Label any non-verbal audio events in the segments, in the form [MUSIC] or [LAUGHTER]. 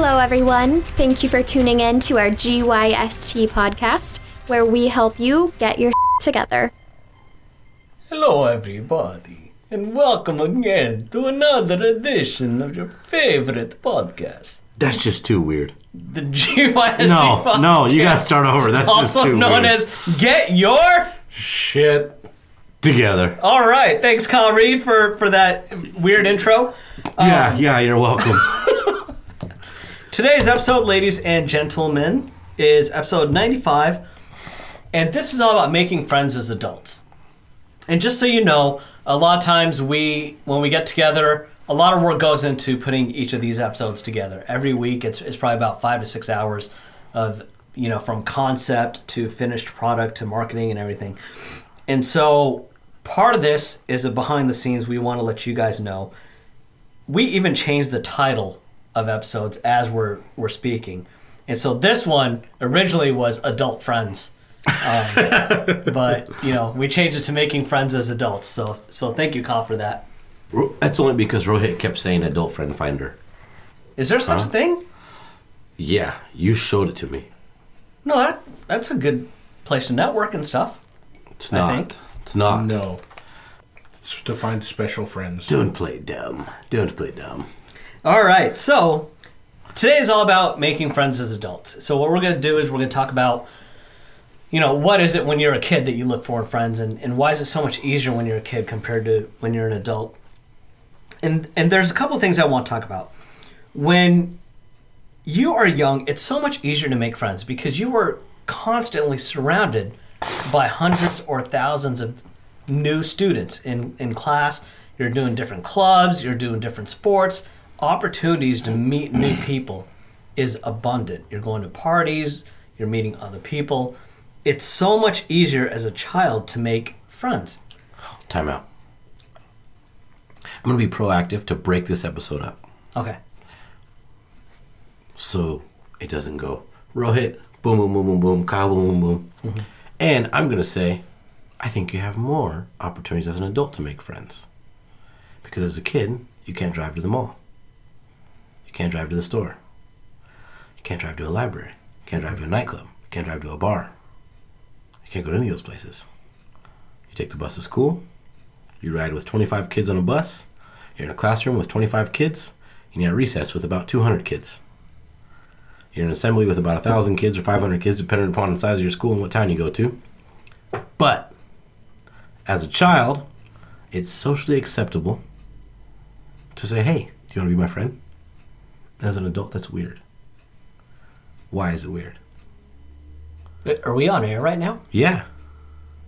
Hello, everyone. Thank you for tuning in to our GYST podcast, where we help you get your [LAUGHS] together. Hello, everybody, and welcome again to another edition of your favorite podcast, That's just too weird. the GYST No, podcast. no, you gotta start over. That's just Also too known weird. as Get Your. shit together. All right, thanks, Kyle Reed, for for that weird intro. yeah, um, yeah, you're welcome. [LAUGHS] Today's episode, ladies and gentlemen, is episode 95, and this is all about making friends as adults. And just so you know, a lot of times we, when we get together, a lot of work goes into putting each of these episodes together. Every week, it's, it's probably about five to six hours of, you know, from concept to finished product to marketing and everything. And so part of this is a behind the scenes we want to let you guys know we even changed the title of episodes as we're we're speaking. And so this one originally was adult friends. Um, [LAUGHS] but you know, we changed it to making friends as adults. So so thank you, Kyle, for that. Ro- That's only because Rohit kept saying adult friend finder. Is there such a thing? Yeah, you showed it to me. No, that that's a good place to network and stuff. It's I not. think. It's not. No. It's to find special friends. Don't play dumb. Don't play dumb. All right, so today is all about making friends as adults. So what we're going to do is we're going to talk about, you know, what is it when you're a kid that you look for in friends, and, and why is it so much easier when you're a kid compared to when you're an adult? And and there's a couple things I want to talk about. When you are young, it's so much easier to make friends because you are constantly surrounded by hundreds or thousands of new students in, in class. You're doing different clubs, you're doing different sports. Opportunities to meet new people is abundant. You're going to parties, you're meeting other people. It's so much easier as a child to make friends. Time out. I'm gonna be proactive to break this episode up Okay. so it doesn't go Rohit, boom, boom, boom, boom, boom, Kyle, boom, boom, boom. And I'm gonna say, I think you have more opportunities as an adult to make friends. Because as a kid, you can't drive to the mall. Can't drive to the store. You can't drive to a library. You can't drive to a nightclub. You can't drive to a bar. You can't go to any of those places. You take the bus to school. You ride with 25 kids on a bus. You're in a classroom with 25 kids. And you're at recess with about 200 kids. You're in an assembly with about 1,000 kids or 500 kids, depending upon the size of your school and what town you go to. But as a child, it's socially acceptable to say, hey, do you want to be my friend? As an adult, that's weird. Why is it weird? Are we on air right now? Yeah.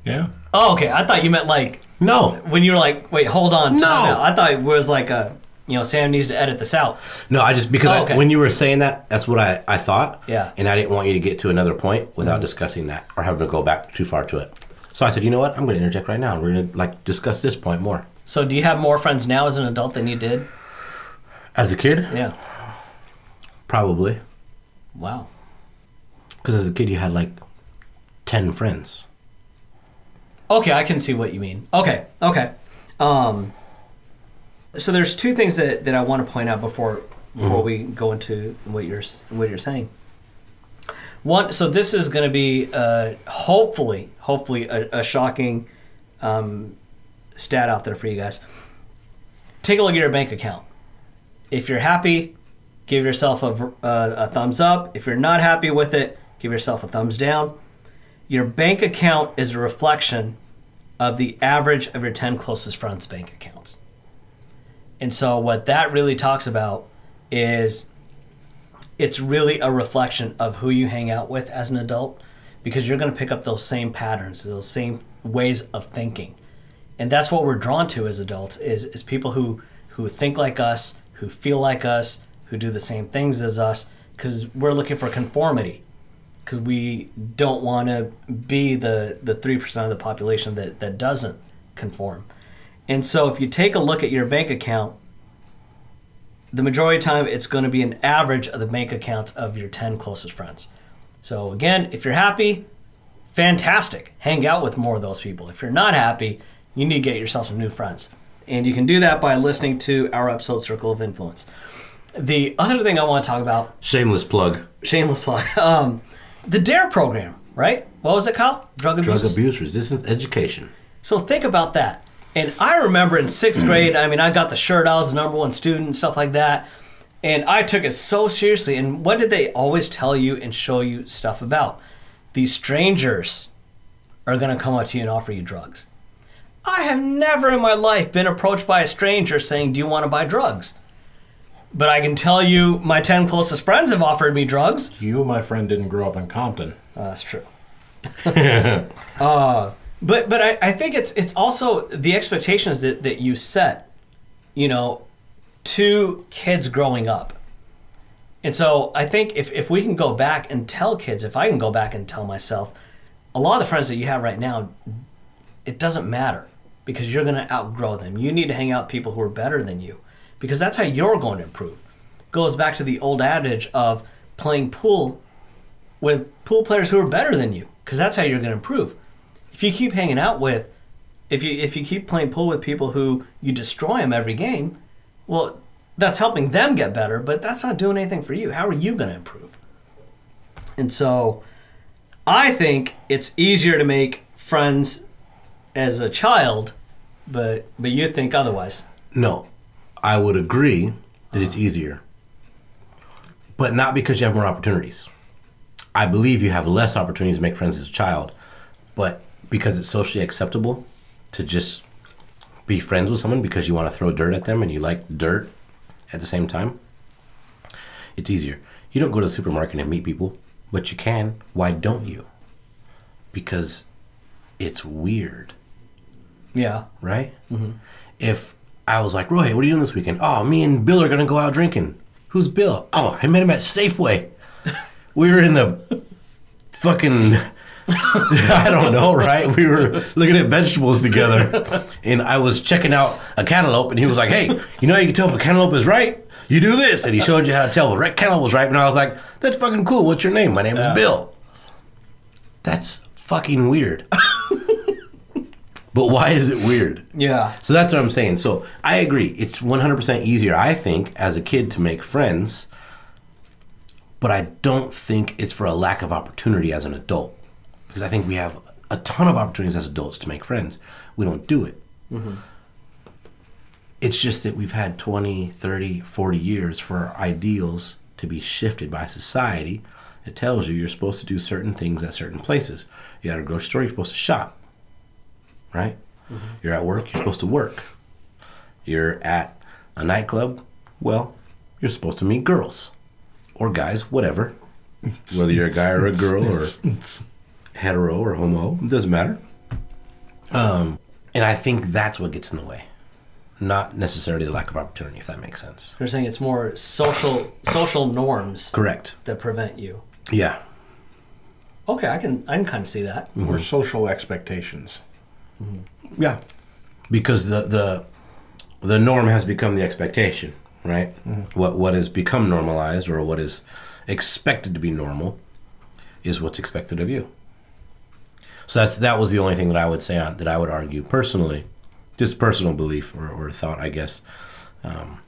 Yeah. Oh, okay. I thought you meant like No. when you were like, wait, hold on. No. out. I thought it was like a, you know, Sam needs to edit this out. No, I just, because Oh, I- when you were saying that, that's what I, I thought. Yeah. Mm-hmm. And I didn't want you to get to another point without discussing that or having to go back too far to it. So I said, you know what? I'm going to interject right now and we're going to like discuss this point more. So do you have more friends now as an adult than you did? As a kid, Yeah. Probably. Wow. Because as a kid, you had like 10 friends. Okay, I can see what you mean. Okay, okay. Um, so there's two things that, that I want to point out before before we go into what you're what you're saying. One, so this is going to be uh, hopefully hopefully a, a shocking um, stat out there for you guys. Take a look at your bank account. If you're happy, give yourself a a thumbs up. If you're not happy with it, give yourself a thumbs down. Your bank account is a reflection of the average of your 10 closest friends' bank accounts. And so, what that really talks about is it's really a reflection of who you hang out with as an adult because you're going to pick up those same patterns, those same ways of thinking. And that's what we're drawn to as adults is, is people who, who think like us, who feel like us, who do the same things as us, because we're looking for conformity because we don't want to be the the three percent of the population that that doesn't conform. And so, if you take a look at your bank account, the majority of the time it's going to be an average of the bank accounts of your ten closest friends. So again, if you're happy, fantastic. Hang out with more of those people. If you're not happy, you need to get yourself some new friends. And you can do that by listening to our episode Circle of Influence. The other thing I want to talk about, Shameless plug. shameless plug, [LAUGHS] um, the DARE program, right? What was it called? Drug abuse. Drug abuse resistance education. So think about that. And I remember in sixth grade, I mean, I got the shirt, I was the number one student, and stuff like that. And I took it so seriously. And what did they always tell you and show you stuff about? These strangers are going to come up to you and offer you drugs. I have never in my life been approached by a stranger saying, Do you want to buy drugs? But I can tell you, my 10 closest friends have offered me drugs. You, my friend, didn't grow up in Compton. Uh, that's true. [LAUGHS] uh, but but I, I think it's it's also the expectations that, that you set, you know, to kids growing up. And so I think if, if we can go back and tell kids, if I can go back and tell myself, a lot of the friends that you have right now, it doesn't matter because you're going to outgrow them. You need to hang out with people who are better than you because that's how you're going to improve. Goes back to the old adage of playing pool with pool players who are better than you because that's how you're going to improve. If you keep hanging out with, if you if you keep playing pool with people who you destroy them every game, well, that's helping them get better, but that's not doing anything for you. How are you going to improve? And so, I think it's easier to make friends as a child, but but you think otherwise. No, I would agree that it's easier, but not because you have more opportunities. I believe you have less opportunities to make friends as a child, but because it's socially acceptable to just be friends with someone because you want to throw dirt at them and you like dirt at the same time, it's easier. You don't go to the supermarket and meet people, but you can. Why don't you? Because it's weird Yeah. right? Mm-hmm. If I was like, Roy, what are you doing this weekend? Oh, me and Bill are gonna go out drinking. Who's Bill? Oh, I met him at Safeway. [LAUGHS] we were in the fucking [LAUGHS] I don't know, right? We were looking at vegetables together, and I was checking out a cantaloupe, and he was like, "Hey, you know how you can tell if a cantaloupe is right? You do this," and he showed you how to tell if a cantaloupe was right. And I was like, "That's fucking cool. What's your name? My name is Bill." That's fucking weird. But why is it weird? Yeah. So that's what I'm saying. So I agree. It's 100% easier, I think, as a kid to make friends. But I don't think it's for a lack of opportunity as an adult. Because I think we have a ton of opportunities as adults to make friends. We don't do it. Mm-hmm. It's just that we've had 20, 30, 40 years for our ideals to be shifted by society. It tells you you're supposed to do certain things at certain places. You at a grocery store, you're supposed to shop, right? You're at work, you're supposed to work. You're at a nightclub, well, you're supposed to meet girls or guys, whatever. Whether you're a guy or a girl or hetero or homo, it doesn't matter. Um, and I think that's what gets in the way, not necessarily the lack of opportunity, if that makes sense. You're saying it's more social social norms Correct. that prevent you. Yeah. Okay, I can I can kind of see that. Or social expectations. Yeah. Because the the the norm has become the expectation, right? What what has become normalized or what is expected to be normal is what's expected of you. So that's that was the only thing that I would say on that I would argue personally, just personal belief or, or thought, I guess, um,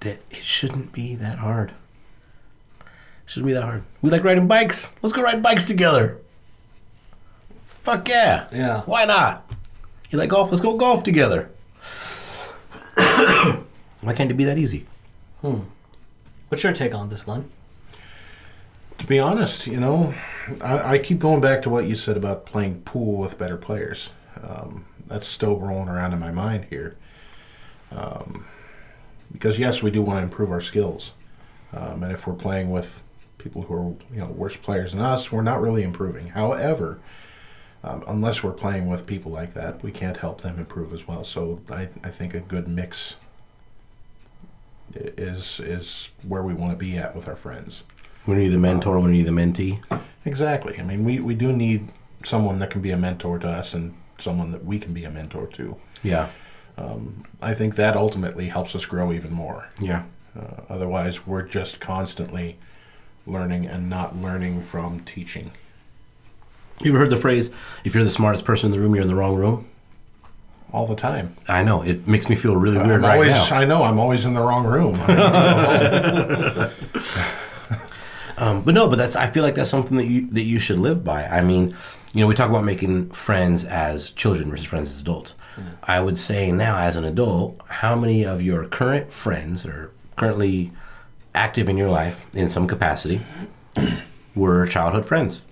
that it shouldn't be that hard. Shouldn't be that hard. We like riding bikes. Let's go ride bikes together. Fuck yeah. Yeah. Why not? You like golf? Let's go golf together. [COUGHS] Why can't it be that easy? Hmm. What's your take on this, Glenn? To be honest, you know, I, I keep going back to what you said about playing pool with better players. Um, that's still rolling around in my mind here. Um, because yes, we do want to improve our skills, um, and if we're playing with people who are you know worse players than us, we're not really improving. However, um, unless we're playing with people like that, we can't help them improve as well. So I, I think a good mix is is where we want to be at with our friends. We need the mentor. We need the mentee. Exactly. I mean, we, we do need someone that can be a mentor to us and someone that we can be a mentor to. Yeah. I think that ultimately helps us grow even more. Yeah. Uh, otherwise, we're just constantly learning and not learning from teaching. You ever heard the phrase, if you're the smartest person in the room, you're in the wrong room? all the time. I know it makes me feel really weird I'm right always, now. I know I'm always in the wrong room. [LAUGHS] Um, but no, but that's I feel like that's something that you that you should live by. I mean, you know, we talk about making friends as children versus friends as adults. I would say now, as an adult, how many of your current friends are currently active in your life in some capacity [CLEARS THROAT] were childhood friends?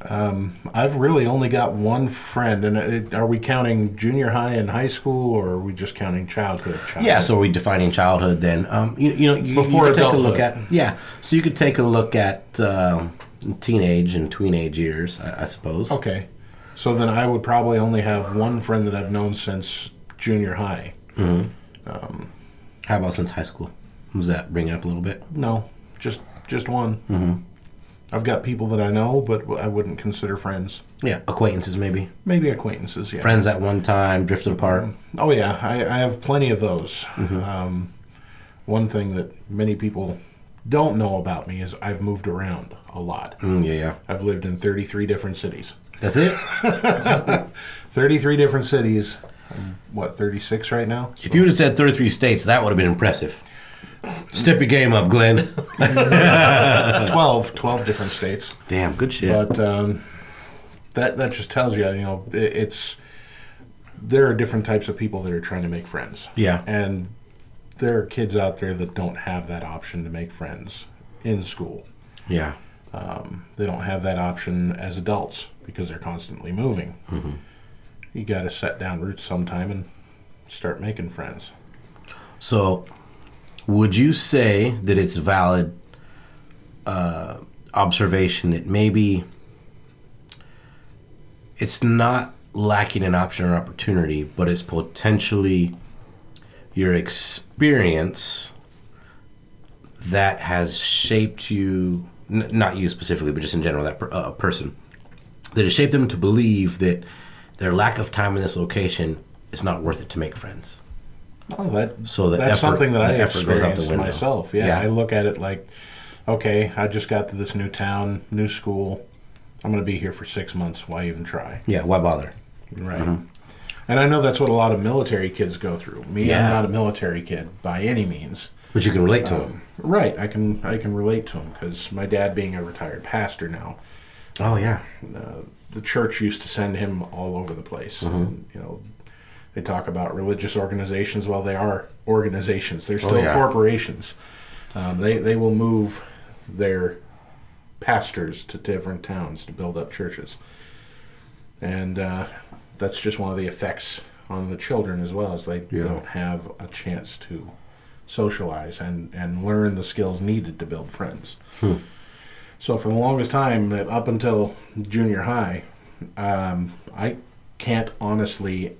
I've really only got one friend, and it, are we counting junior high and high school, or are we just counting childhood? childhood? Yeah, so are we defining childhood then? Um, you, you know, you, Before you could take a look at yeah. So you could take a look at um, teenage and tweenage years, I, I suppose. Okay. So then I would probably only have one friend that I've known since junior high. How about since high school? Was that bring it up a little bit? No, just just one. Mm-hmm. I've got people that I know, but I wouldn't consider friends. Yeah, acquaintances maybe. Maybe acquaintances. Yeah. Friends at one time drifted apart. Oh yeah, I, I have plenty of those. Um, one thing that many people don't know about me is I've moved around a lot. Mm, yeah, yeah. I've lived in 33 different cities. That's it. [LAUGHS] 33 different cities. I'm, what 36 right now? If you would have said 33 states, that would have been impressive. Step your game up, Glenn. [LAUGHS] 12, 12 different states. Damn, good shit. But um, that that just tells you, you know, it, it's there are different types of people that are trying to make friends. Yeah. and there are kids out there that don't have that option to make friends in school. yeah. They don't have that option as adults because they're constantly moving. You got to set down roots sometime and start making friends. So, would you say that it's valid uh, observation that maybe it's not lacking an option or opportunity, but it's potentially your experience that has shaped you, n- not you specifically, but just in general, that per, uh, person, that has shaped them to believe that their lack of time in this location is not worth it to make friends. Oh, that So the that's effort- something that I effort goes out the experienced myself. Yeah, Yeah. I look at it like, okay, I just got to this new town, new school. I'm going to be here for six months. Why even try? Yeah, why bother? Right. Mm-hmm. And I know that's what a lot of military kids go through. Me, Yeah. I'm not a military kid by any means. But you can relate to um, them. Right. I can I can relate to him because my dad, being a retired pastor now, Oh yeah. Uh, the church used to send him all over the place. Mm-hmm. And, you know, they talk about religious organizations. Well, they are organizations. They're still yeah. corporations. Um, they they will move their pastors to different towns to build up churches, and uh, that's just one of the effects on the children as well as they Yeah. don't have a chance to socialize and and learn the skills needed to build friends. So for the longest time, up until junior high, um, I can't honestly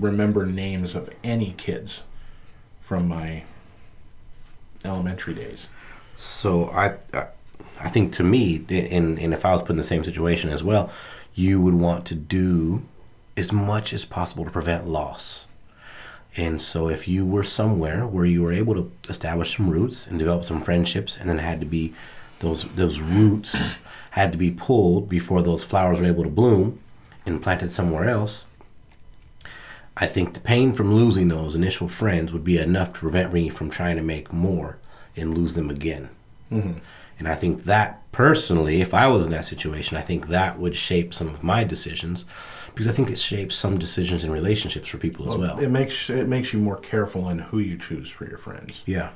remember names of any kids from my elementary days. So I, I, think to me, and and if I was put in the same situation as well, you would want to do as much as possible to prevent loss. And so if you were somewhere where you were able to establish some roots and develop some friendships, and then had to be those those roots had to be pulled before those flowers were able to bloom and planted somewhere else. I think the pain from losing those initial friends would be enough to prevent me from trying to make more and lose them again. And I think that personally, if I was in that situation, I think that would shape some of my decisions because I think it shapes some decisions in relationships for people as well. It makes it makes you more careful in who you choose for your friends Yeah.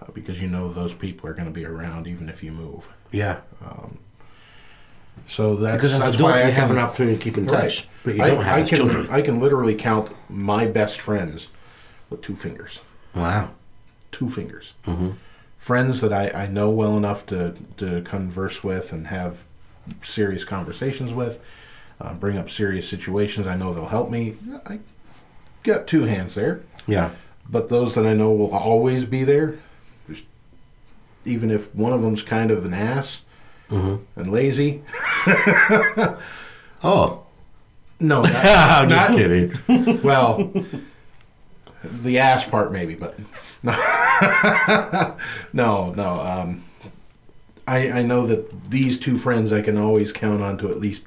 uh, because you know those people are going to be around even if you move. Yeah. So that's Because as that's adults, why I we have can- an opportunity to keep in touch, but you don't have I can, children. I can literally count my best friends with two fingers. Wow. Two fingers. Friends that I, I know well enough to, to converse with and have serious conversations with, uh, bring up serious situations. I know they'll help me. I got two hands there. Yeah. But those that I know will always be there, even if one of them's kind of an ass and lazy. [LAUGHS] Oh, No, [LAUGHS] not, I'm just kidding. [LAUGHS] Well, the ass part maybe, but no, no, no. Um, I I know that these two friends I can always count on to at least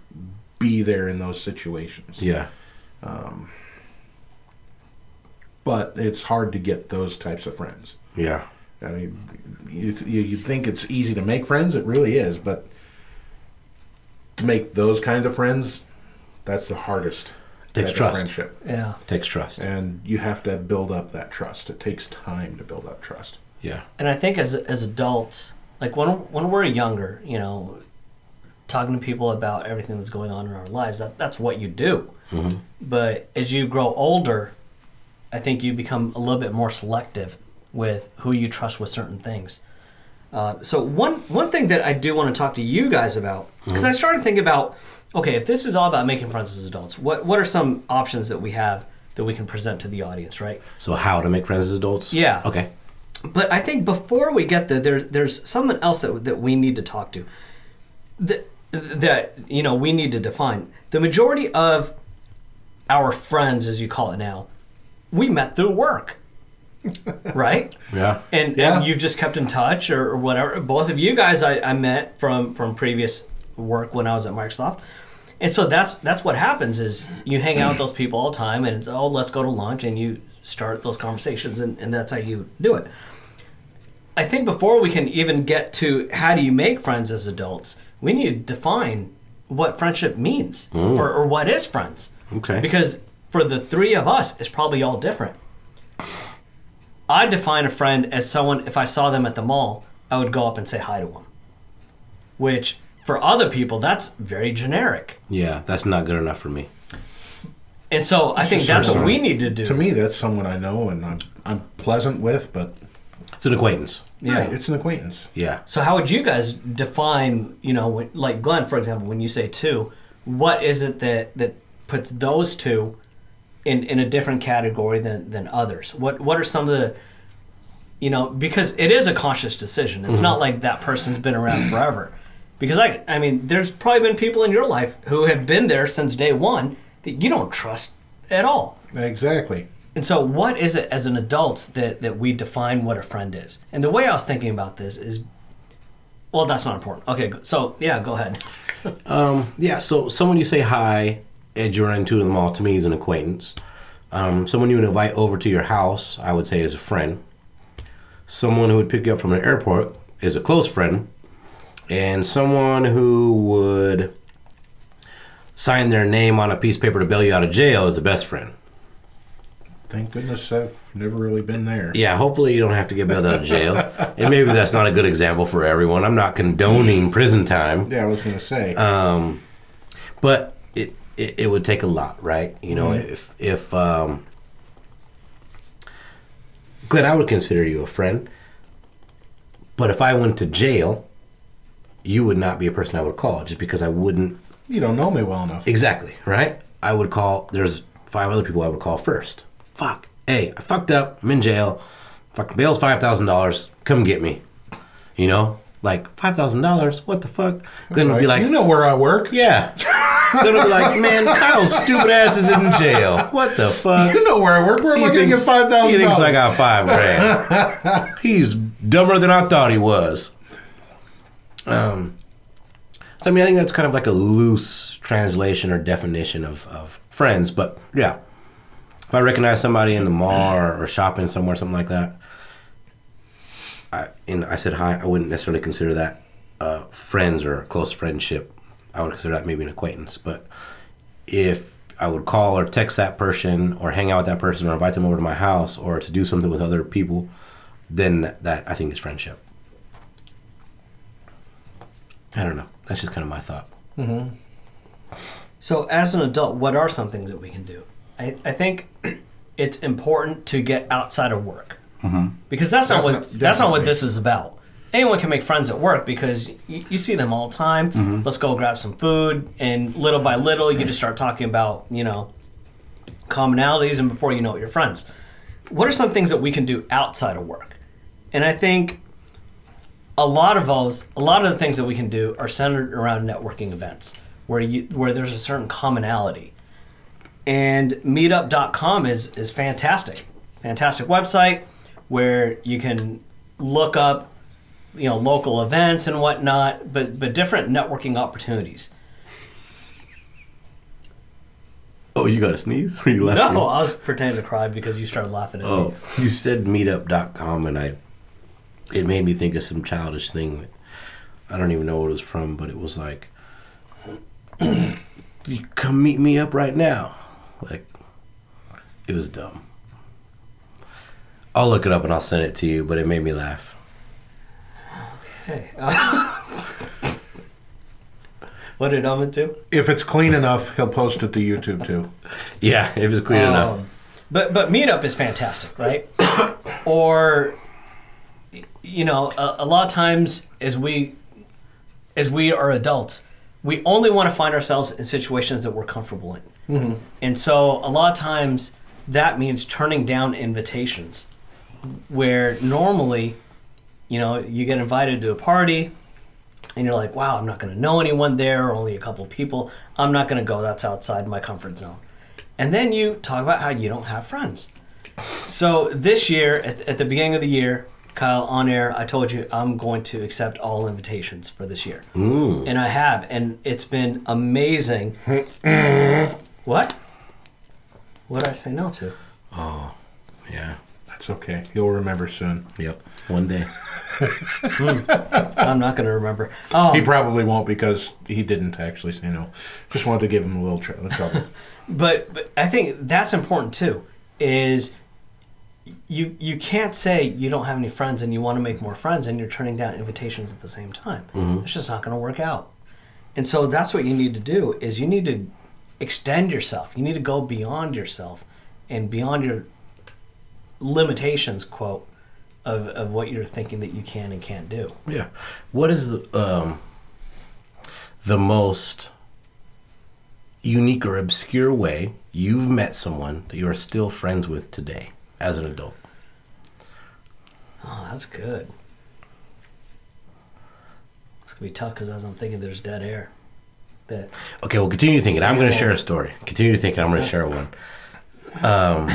be there in those situations. Yeah. Um, but it's hard to get those types of friends. Yeah. I mean, you, you you think it's easy to make friends, it really is, but to make those kind of friends, that's the hardest. Takes trust. friendship, Yeah. Takes trust. and you have to build up that trust. It takes time to build up trust. Yeah. And I think as as adults, like when when we're younger, you know, talking to people about everything that's going on in our lives, that that's what you do. Mm-hmm. But as you grow older, I think you become a little bit more selective with who you trust with certain things. Uh, so one one thing that I do want to talk to you guys about because I started thinking about okay, if this is all about making friends as adults, what what are some options that we have that we can present to the audience, right? So how to make friends as adults? Yeah. Okay. But I think before we get there, there there's something else that that we need to talk to. That that you know we need to define. The majority of our friends, as you call it now, we met through work, right? Yeah. And, Yeah. and you've just kept in touch or, or whatever. Both of you guys I, I met from from previous work when I was at Microsoft. And so that's that's what happens is you hang out with those people all the time and it's oh let's go to lunch and you start those conversations and, and that's how you do it. I think before we can even get to how do you make friends as adults, we need to define what friendship means mm. or, or what is friends. Okay. Because for the three of us, it's probably all different. I define a friend as someone, if I saw them at the mall, I would go up and say hi to them. Which, for other people, that's very generic. Yeah, that's not good enough for me. And so I think that's what we need to do. To me, that's someone I know and I'm I'm pleasant with, but It's an acquaintance. Yeah. right, it's an acquaintance. Yeah. So how would you guys define, you know, when- like Glenn, for example, when you say two, what is it that that puts those two in in a different category than than others? What what are some of the you know, because it is a conscious decision. It's mm-hmm. not like that person's been around [CLEARS THROAT] forever. Because I I mean, there's probably been people in your life who have been there since day 1 that you don't trust at all. Exactly. And so, what is it as an adult that, that we define what a friend is? And the way I was thinking about this is, well, that's not important. Okay, so yeah, go ahead. [LAUGHS] Um, yeah, so someone you say hi and you run into in the mall to me is an acquaintance. Um, someone you would invite over to your house, I would say, is a friend. Someone who would pick you up from an airport is a close friend. And someone who would sign their name on a piece of paper to bail you out of jail is a best friend. Thank goodness I've never really been there. Yeah, hopefully you don't have to get bailed out of jail. [LAUGHS] and maybe that's not a good example for everyone. I'm not condoning prison time. Yeah, I was going to say. Um, but it, it would take a lot, right? You know, if if um, Glenn, I would consider you a friend, but if I went to jail, you would not be a person I would call just because I wouldn't you don't know me well enough. exactly right. I would call. There's five other people I would call first. Fuck. Hey, I fucked up. I'm in jail. Fucking bail's five thousand dollars. Come get me. You know, like five thousand dollars. What the fuck? Glenn would be like, you know where I work. yeah. [LAUGHS] Then I'll be like, [LAUGHS] man, Kyle's stupid ass is in jail. What the fuck? You know where I work. Where am I going to get five thousand he thinks I got five grand. [LAUGHS] He's dumber than I thought he was. Um, so I mean, I think that's kind of like a loose translation or definition of, of friends. But yeah, if I recognize somebody in the mall or, or shopping somewhere, something like that, I and I said hi, I wouldn't necessarily consider that uh, friends or close friendship. I would consider that maybe an acquaintance. But if I would call or text that person or hang out with that person or invite them over to my house or to do something with other people, then that I think is friendship. I don't know. That's just kind of my thought. Mm-hmm. So, as an adult, what are some things that we can do? I, I think [CLEARS THROAT] it's important to get outside of work mm-hmm. because that's not what Definite- that's not what this is about. Anyone can make friends at work because you, you see them all the time. Mm-hmm. Let's go grab some food, and little by little, you can just start talking about you know commonalities, and before you know it, you're friends. What are some things that we can do outside of work? And I think a lot of those, a lot of the things that we can do are centered around networking events where you where there's a certain commonality. And meetup.com is is fantastic. Fantastic website where you can look up you know local events and whatnot, but but different networking opportunities. Oh, you got to sneeze? [LAUGHS] Or you laughing? No, I was pretending to cry because you started laughing at Oh, me. you said meetup.com, and I, it made me think of some childish thing that I don't even know what it was from, but it was like, [CLEARS THROAT] you come meet me up right now. Like, it was dumb. I'll look it up and I'll send it to you, but it made me laugh. Hey. what did Omen do? If it's clean enough, he'll post it to YouTube too. [LAUGHS] Yeah, if it's clean enough. Um, But but Meetup is fantastic, right? [COUGHS] or you know, a, a lot of times as we as we are adults, we only want to find ourselves in situations that we're comfortable in. And so a lot of times that means turning down invitations where normally, you know, you get invited to a party and you're like, wow, I'm not going to know anyone there, or only a couple people. I'm not going to go. That's outside my comfort zone. And then you talk about how you don't have friends. So this year, at, at the beginning of the year, Kyle, on air, I told you I'm going to accept all invitations for this year. And I have. And it's been amazing. [CLEARS THROAT] what? What did I say no to? Oh, yeah. That's okay. You'll remember soon. Yep. One day. Hmm. I'm not going to remember. Oh, He um, probably won't because he didn't actually say no. Just wanted to give him a little tr- trouble. [LAUGHS] but but I think that's important too. Is you you can't say you don't have any friends and you want to make more friends and you're turning down invitations at the same time. Mm-hmm. It's just not going to work out. And so that's what you need to do is you need to extend yourself. You need to go beyond yourself and beyond your limitations quote of, of what you're thinking that you can and can't do. Yeah. What is the, um, the most unique or obscure way you've met someone that you are still friends with today as an adult? Oh, that's good. It's gonna be tough because as I'm thinking, there's dead air. That Okay, well, continue thinking. I'm going to share a story. Continue thinking. I'm going to share one. [LAUGHS] Um,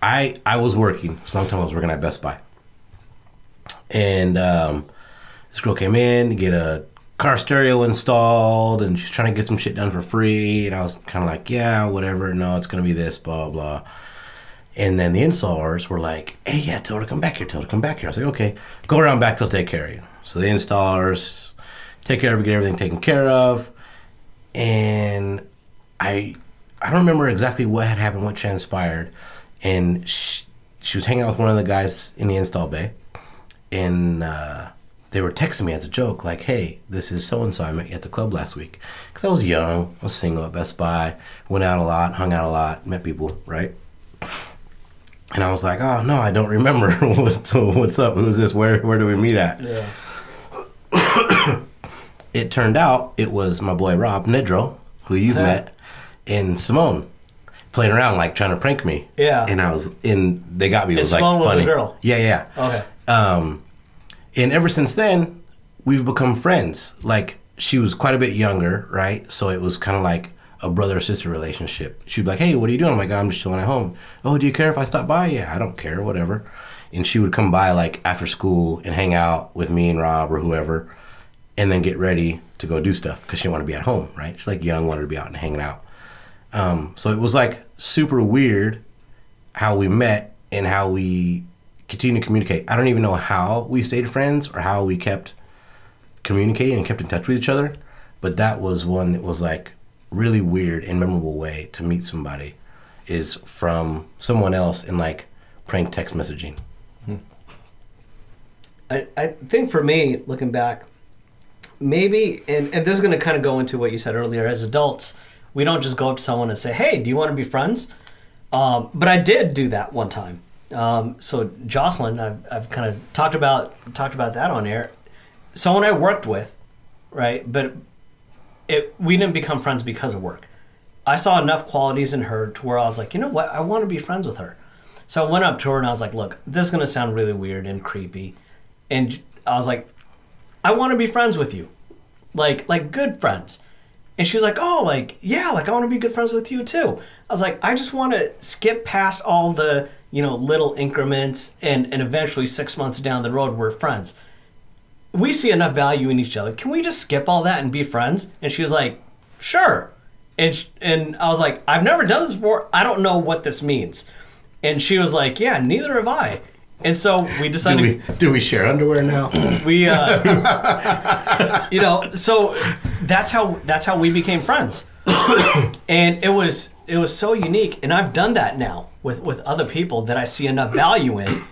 I I was working. So long time I was working at Best Buy, and um, this girl came in to get a car stereo installed, and she's trying to get some shit done for free. And I was kind of like, yeah, whatever. No, it's going to be this, blah blah. And then the installers were like, hey, yeah, tell her to come back here. Tell her to come back here. I was like, okay, go around back. They'll take care of you. So the installers take care of get everything taken care of and I I don't remember exactly what had happened, what transpired, and she, she was hanging out with one of the guys in the install bay, and uh, they were texting me as a joke, like, "Hey, this is so and so. I met you at the club last week." Because I was young, I was single at Best Buy, went out a lot, hung out a lot, met people, right? And I was like, "Oh no, I don't remember. [LAUGHS] what's, what's up? Who's this? Where where do we meet at?" yeah. [COUGHS] it turned out it was my boy Rob Nedro, who you've Yeah. met, and Simone playing around like trying to prank me. Yeah. And I was in. They got me. It And was like Simone was the funny. girl? Yeah, yeah. Okay. Um, and ever since then, we've become friends. Like she was quite a bit younger, right? So it was kind of like a brother sister relationship. She'd be like, "Hey, what are you doing?" I'm like, "I'm just chilling at home." Oh, do you care if I stop by? Yeah, I don't care, whatever. And she would come by like after school and hang out with me and Rob or whoever, and then get ready to go do stuff because she didn't want to be at home, right? She's like young, wanted to be out and hanging out. Um, so it was like super weird how we met and how we continue to communicate. I don't even know how we stayed friends or how we kept communicating and kept in touch with each other, but that was one that was like really weird and memorable way to meet somebody is from someone else in like prank text messaging. I, I think for me, looking back, maybe, and, and this is going to kind of go into what you said earlier. As adults, we don't just go up to someone and say, "Hey, do you want to be friends?" Um, but I did do that one time. Um, so Jocelyn, I've, I've kind of talked about talked about that on air. Someone I worked with, right? But it we didn't become friends because of work. I saw enough qualities in her to where I was like, you know what, I want to be friends with her. So I went up to her and I was like, look, this is gonna sound really weird and creepy, and I was like, I want to be friends with you, like like good friends. And she was like, oh, like yeah, like I want to be good friends with you too. I was like, I just want to skip past all the you know little increments, and and eventually six months down the road we're friends. We see enough value in each other. Can we just skip all that and be friends? And she was like, sure. and sh- and I was like, I've never done this before. I don't know what this means. And she was like, Yeah, neither have I. And so we Do decided we do we share underwear now? [CLEARS THROAT] we uh, you know so that's how that's how we became friends. [COUGHS] And it was it was so unique and i've done that now with with other people that i see enough value in.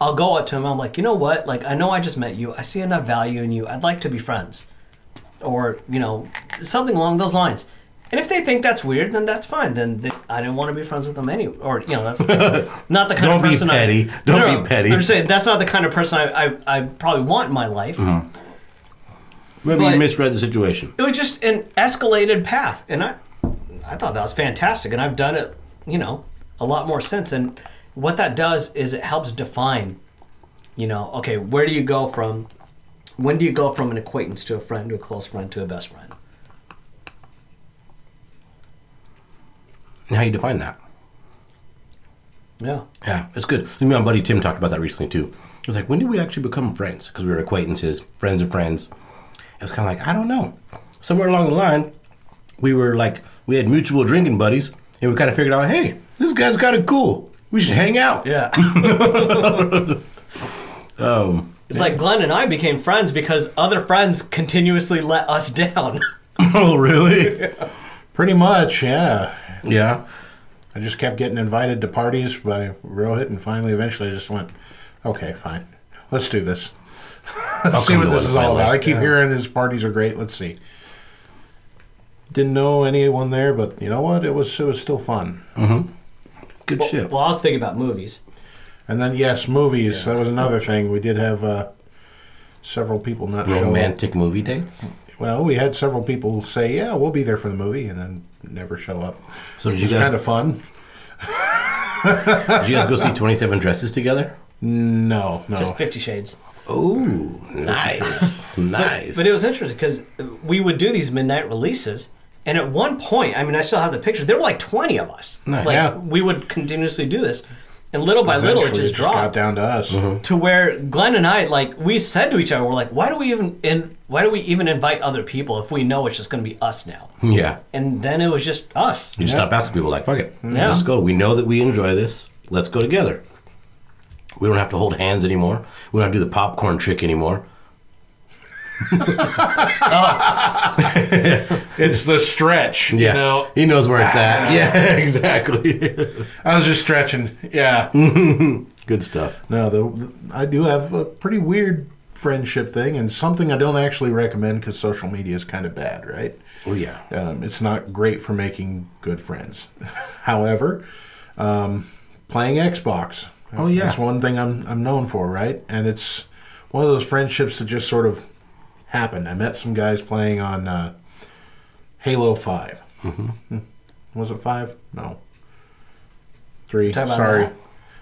I'll go up to them i'm like you know what? Like i know i just met you. I see enough value in you. I'd like to be friends. Or you know something along those lines and if they think that's weird then that's fine then they, i didn't want to be friends with them anyway or you know that's not the kind of person Don't of be petty. I, Don't No, be petty. i'm just saying that's not the kind of person i, I, I probably want in my life mm-hmm. Maybe But- you misread the situation. it was just an escalated path and i i thought that was fantastic and i've done it you know a lot more since and what that does is it helps define you know okay where do you go from when do you go from an acquaintance to a friend to a close friend to a best friend And how you define that? yeah Yeah, it's good. Me and my buddy Tim talked about that recently too. It was like, when did we actually become friends? Because we were acquaintances, friends of friends. It was kind of like, I don't know. Somewhere along the line, we were like, we had mutual drinking buddies, and we kind of figured out, hey, this guy's kind of cool. We should hang out. yeah [LAUGHS] Um, it's like glenn and i became friends because other friends continuously let us down [LAUGHS] oh, really? [LAUGHS] Pretty much, yeah. Yeah. I just kept getting invited to parties by Rohit, and finally, eventually, I just went, okay, fine. Let's do this. [LAUGHS] Let's I'll see what this is all about. I like. keep hearing his parties are great. Let's see. Didn't know anyone there, but you know what? It was it was still fun. Good shit. well i was thinking about movies And then yes, movies. That was another thing. We did have uh, several people not show up. Romantic movie dates. Well, we had several people say, "Yeah, we'll be there for the movie," and then never show up. So did you guys? kind of fun. did you guys go see Twenty Seven Dresses together? No, no. just 50 shades Oh, nice, [LAUGHS] nice. But it was interesting because we would do these midnight releases, and at one point, I mean, I still have the pictures. There were like twenty of us. Nice. Like Yeah. we would continuously do this, and little by little, it Eventually, just dropped down to us. Mm-hmm. to where Glenn and I, like, we said to each other, "We're like, why do we even in why do we even invite other people if we know it's just going to be us now?" yeah. And then it was just us. You just Yeah. stop asking people like, fuck it. Yeah. Let's go. We know that we enjoy this. Let's go together. We don't have to hold hands anymore. We don't have to do the popcorn trick anymore. [LAUGHS] It's the stretch. Yeah. You know, He knows where it's at. [LAUGHS] Yeah, [LAUGHS] exactly. I was just stretching. Yeah. Good stuff. no, the, I do have a pretty weird friendship thing, and something I don't actually recommend because social media is kind of bad, right? Oh, yeah. Um, it's not great for making good friends. However, um, playing Xbox. Oh, yeah. That's one thing I'm, I'm known for, right? And it's one of those friendships that just sort of happened. I met some guys playing on uh, Halo 5. Mm-hmm. Was it 5? No. 3. Talking Sorry. Matt?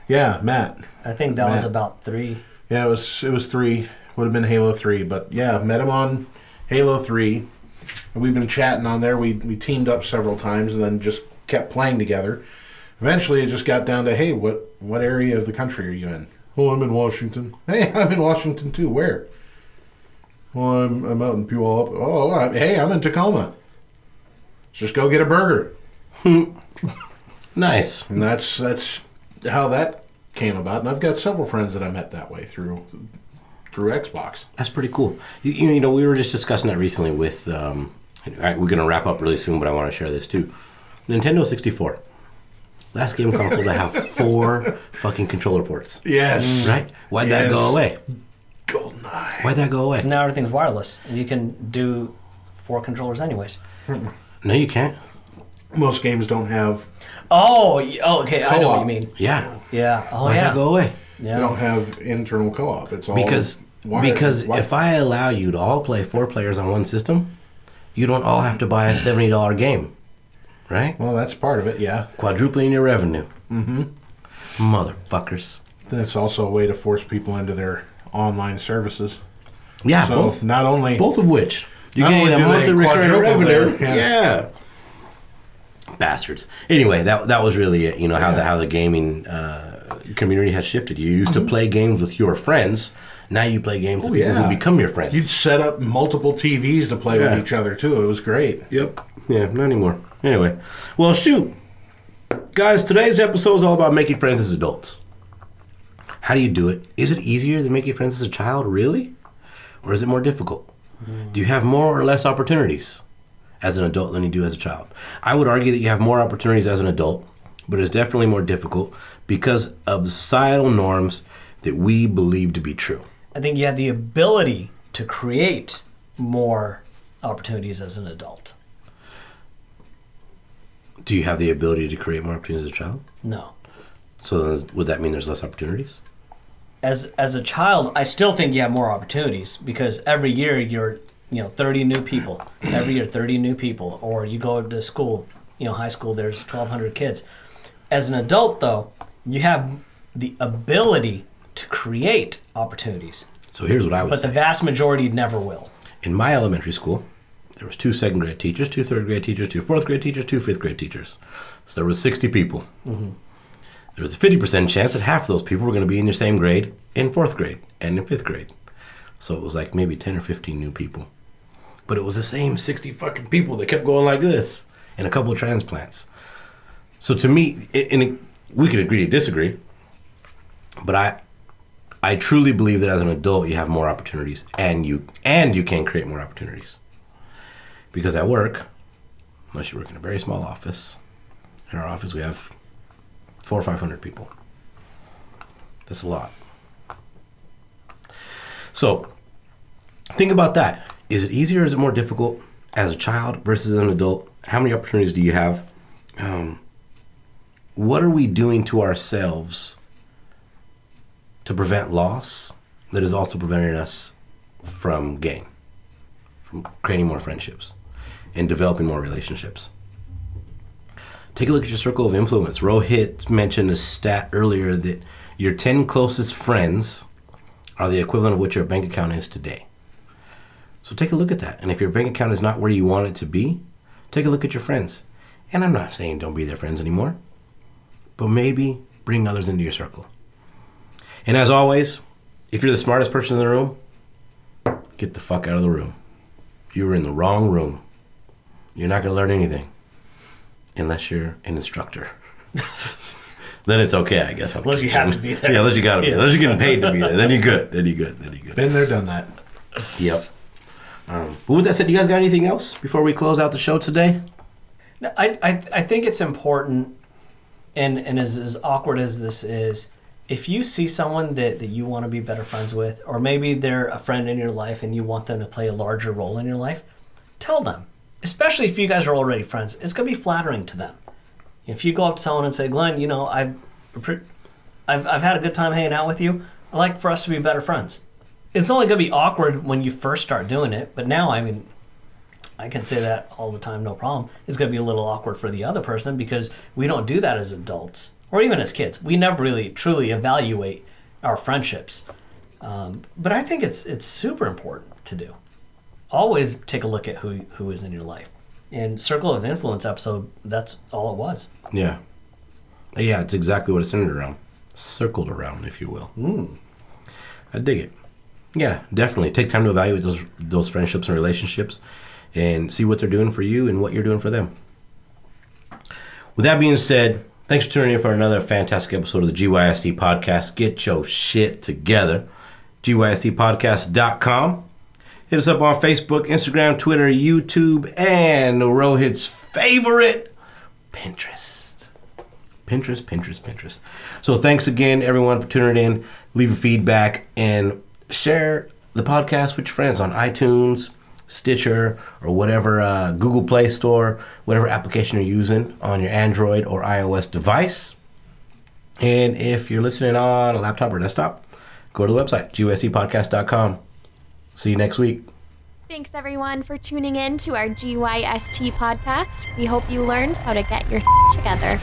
Yeah, Matt. I think that was about three. Yeah, it was it was three. Would have been Halo three, but yeah, met him on Halo three. And we've been chatting on there. We we teamed up several times and then just kept playing together. Eventually, it just got down to, hey, what what area of the country are you in? Oh, I'm in Washington. [LAUGHS] Hey, I'm in Washington too. Where? Well, I'm, I'm out in Puyallup. Oh, I- hey, I'm in Tacoma. Let's just go get a burger. [LAUGHS] Nice. And that's that's how that came about. And I've got several friends that I met that way through through Xbox. That's pretty cool. You, you know, we were just discussing that recently with. Um, all right, we're gonna wrap up really soon, but I want to share this too. Nintendo 64. Last game console to have [LAUGHS] four fucking controller ports. Yes. Right? Why'd that go away? Goldeneye. Why'd that go away? Because now everything's wireless, and you can do four controllers anyways. [LAUGHS] No, you can't. Most games don't have. Oh, y- oh, okay. I know what Co-op. you mean. Yeah. Yeah. Oh, Why'd yeah. that go away? Yeah. They don't have internal co-op. It's all Because wired- because wired. if I allow you to all play four players on one system, you don't all have to buy a seventy dollar game, right? well, that's part of it. Yeah, Quadrupling your revenue. Mm-hmm. Motherfuckers. that's also a way to force people into their online services. Yeah, so both. not only Both of which you're getting a monthly recurring revenue. their- yeah. yeah. Bastards. Anyway, that that was really it. You know how the how the gaming uh, community has shifted. You used to play games with your friends. Now you play games with Oh, people yeah. who become your friends. you'd set up multiple TVs to play Yeah. with each other too. It was great. yep. Yeah. Not anymore. Anyway, well, shoot. Guys, today's episode is all about making friends as adults. How do you do it? Is it easier than making friends as a child, really? Or is it more difficult? Do you have more or less opportunities as an adult than you do as a child? I would argue that you have more opportunities as an adult, but it's definitely more difficult because of the societal norms that we believe to be true. I think you have the ability to create more opportunities as an adult. Do you have the ability to create more opportunities as a child? No. So would that mean there's less opportunities? As as a child, I still think you have more opportunities because every year you're you know 30 new people. Every year 30 new people or you go to school, you know, high school there's 1200 kids. As an adult though, you have the ability to create opportunities, So here's what I would but say. the vast majority never will. in my elementary school, there was two second grade teachers, two third grade teachers, two fourth grade teachers, two fifth grade teachers. So there was 60 people. Mm-hmm. There was a 50% chance that half of those people were going to be in your same grade in fourth grade and in fifth grade. So it was like maybe 10 or 15 new people. But it was the same 60 fucking people that kept going like this and a couple of transplants. So to me, and we could agree to disagree, but I, I truly believe that as an adult you have more opportunities and you and you can create more opportunities. Because at work, unless you work in a very small office, in our office we have four or five hundred people. That's a lot. So think about that. Is it easier is it more difficult as a child versus an adult? How many opportunities do you have? Um, what are we doing to ourselves to prevent loss that is also preventing us from gain, from creating more friendships and developing more relationships. Take a look at your circle of influence. Rohit mentioned a stat earlier that your 10 closest friends are the equivalent of what your bank account is today. So take a look at that. And if your bank account is not where you want it to be, take a look at your friends. And I'm not saying don't be their friends anymore, but maybe bring others into your circle. And as always, if you're the smartest person in the room, get the fuck out of the room. You were in the wrong room. You're not going to learn anything unless you're an instructor. [LAUGHS] then it's okay, I guess. I'm Unless you have to be [LAUGHS] there. Yeah, unless you got to be. Yeah. Unless you're getting paid to be there. Then you're good. Then you're good. Then you're good. Been there, done that. Yep. Um, but with that said, you guys got anything else before we close out the show today? No, I, I, I think it's important, and, and as, as awkward as this is, if you see someone that, that you want to be better friends with, or maybe they're a friend in your life and you want them to play a larger role in your life, tell them. Especially if you guys are already friends, it's going to be flattering to them. If you go up to someone and say, Glenn, you know, I've, I've, I've had a good time hanging out with you, I'd like for us to be better friends. It's only going to be awkward when you first start doing it, but now, I mean, I can say that all the time, no problem. It's going to be a little awkward for the other person because we don't do that as adults or even as kids. We never really truly evaluate our friendships. Um, but I think it's it's super important to do. Always take a look at who who is in your life. And Circle of Influence episode, that's all it was. Yeah. Yeah, it's exactly what it's centered around. Circled around, if you will. Mm. I dig it. Yeah, definitely. Take time to evaluate those those friendships and relationships and see what they're doing for you and what you're doing for them. With that being said, thanks for tuning in for another fantastic episode of the GYSD podcast. Get your shit together. GYSDpodcast.com. Hit us up on Facebook, Instagram, Twitter, YouTube, and Rohit's favorite, Pinterest. Pinterest, Pinterest, Pinterest. So thanks again, everyone, for tuning in. Leave a feedback and share the podcast with your friends on iTunes, Stitcher, or whatever uh, Google Play Store, whatever application you're using on your Android or iOS device. And if you're listening on a laptop or desktop, go to the website, GYSDpodcast.com. See you next week. Thanks everyone for tuning in to our GYST podcast. We hope you learned how to get your [LAUGHS] together.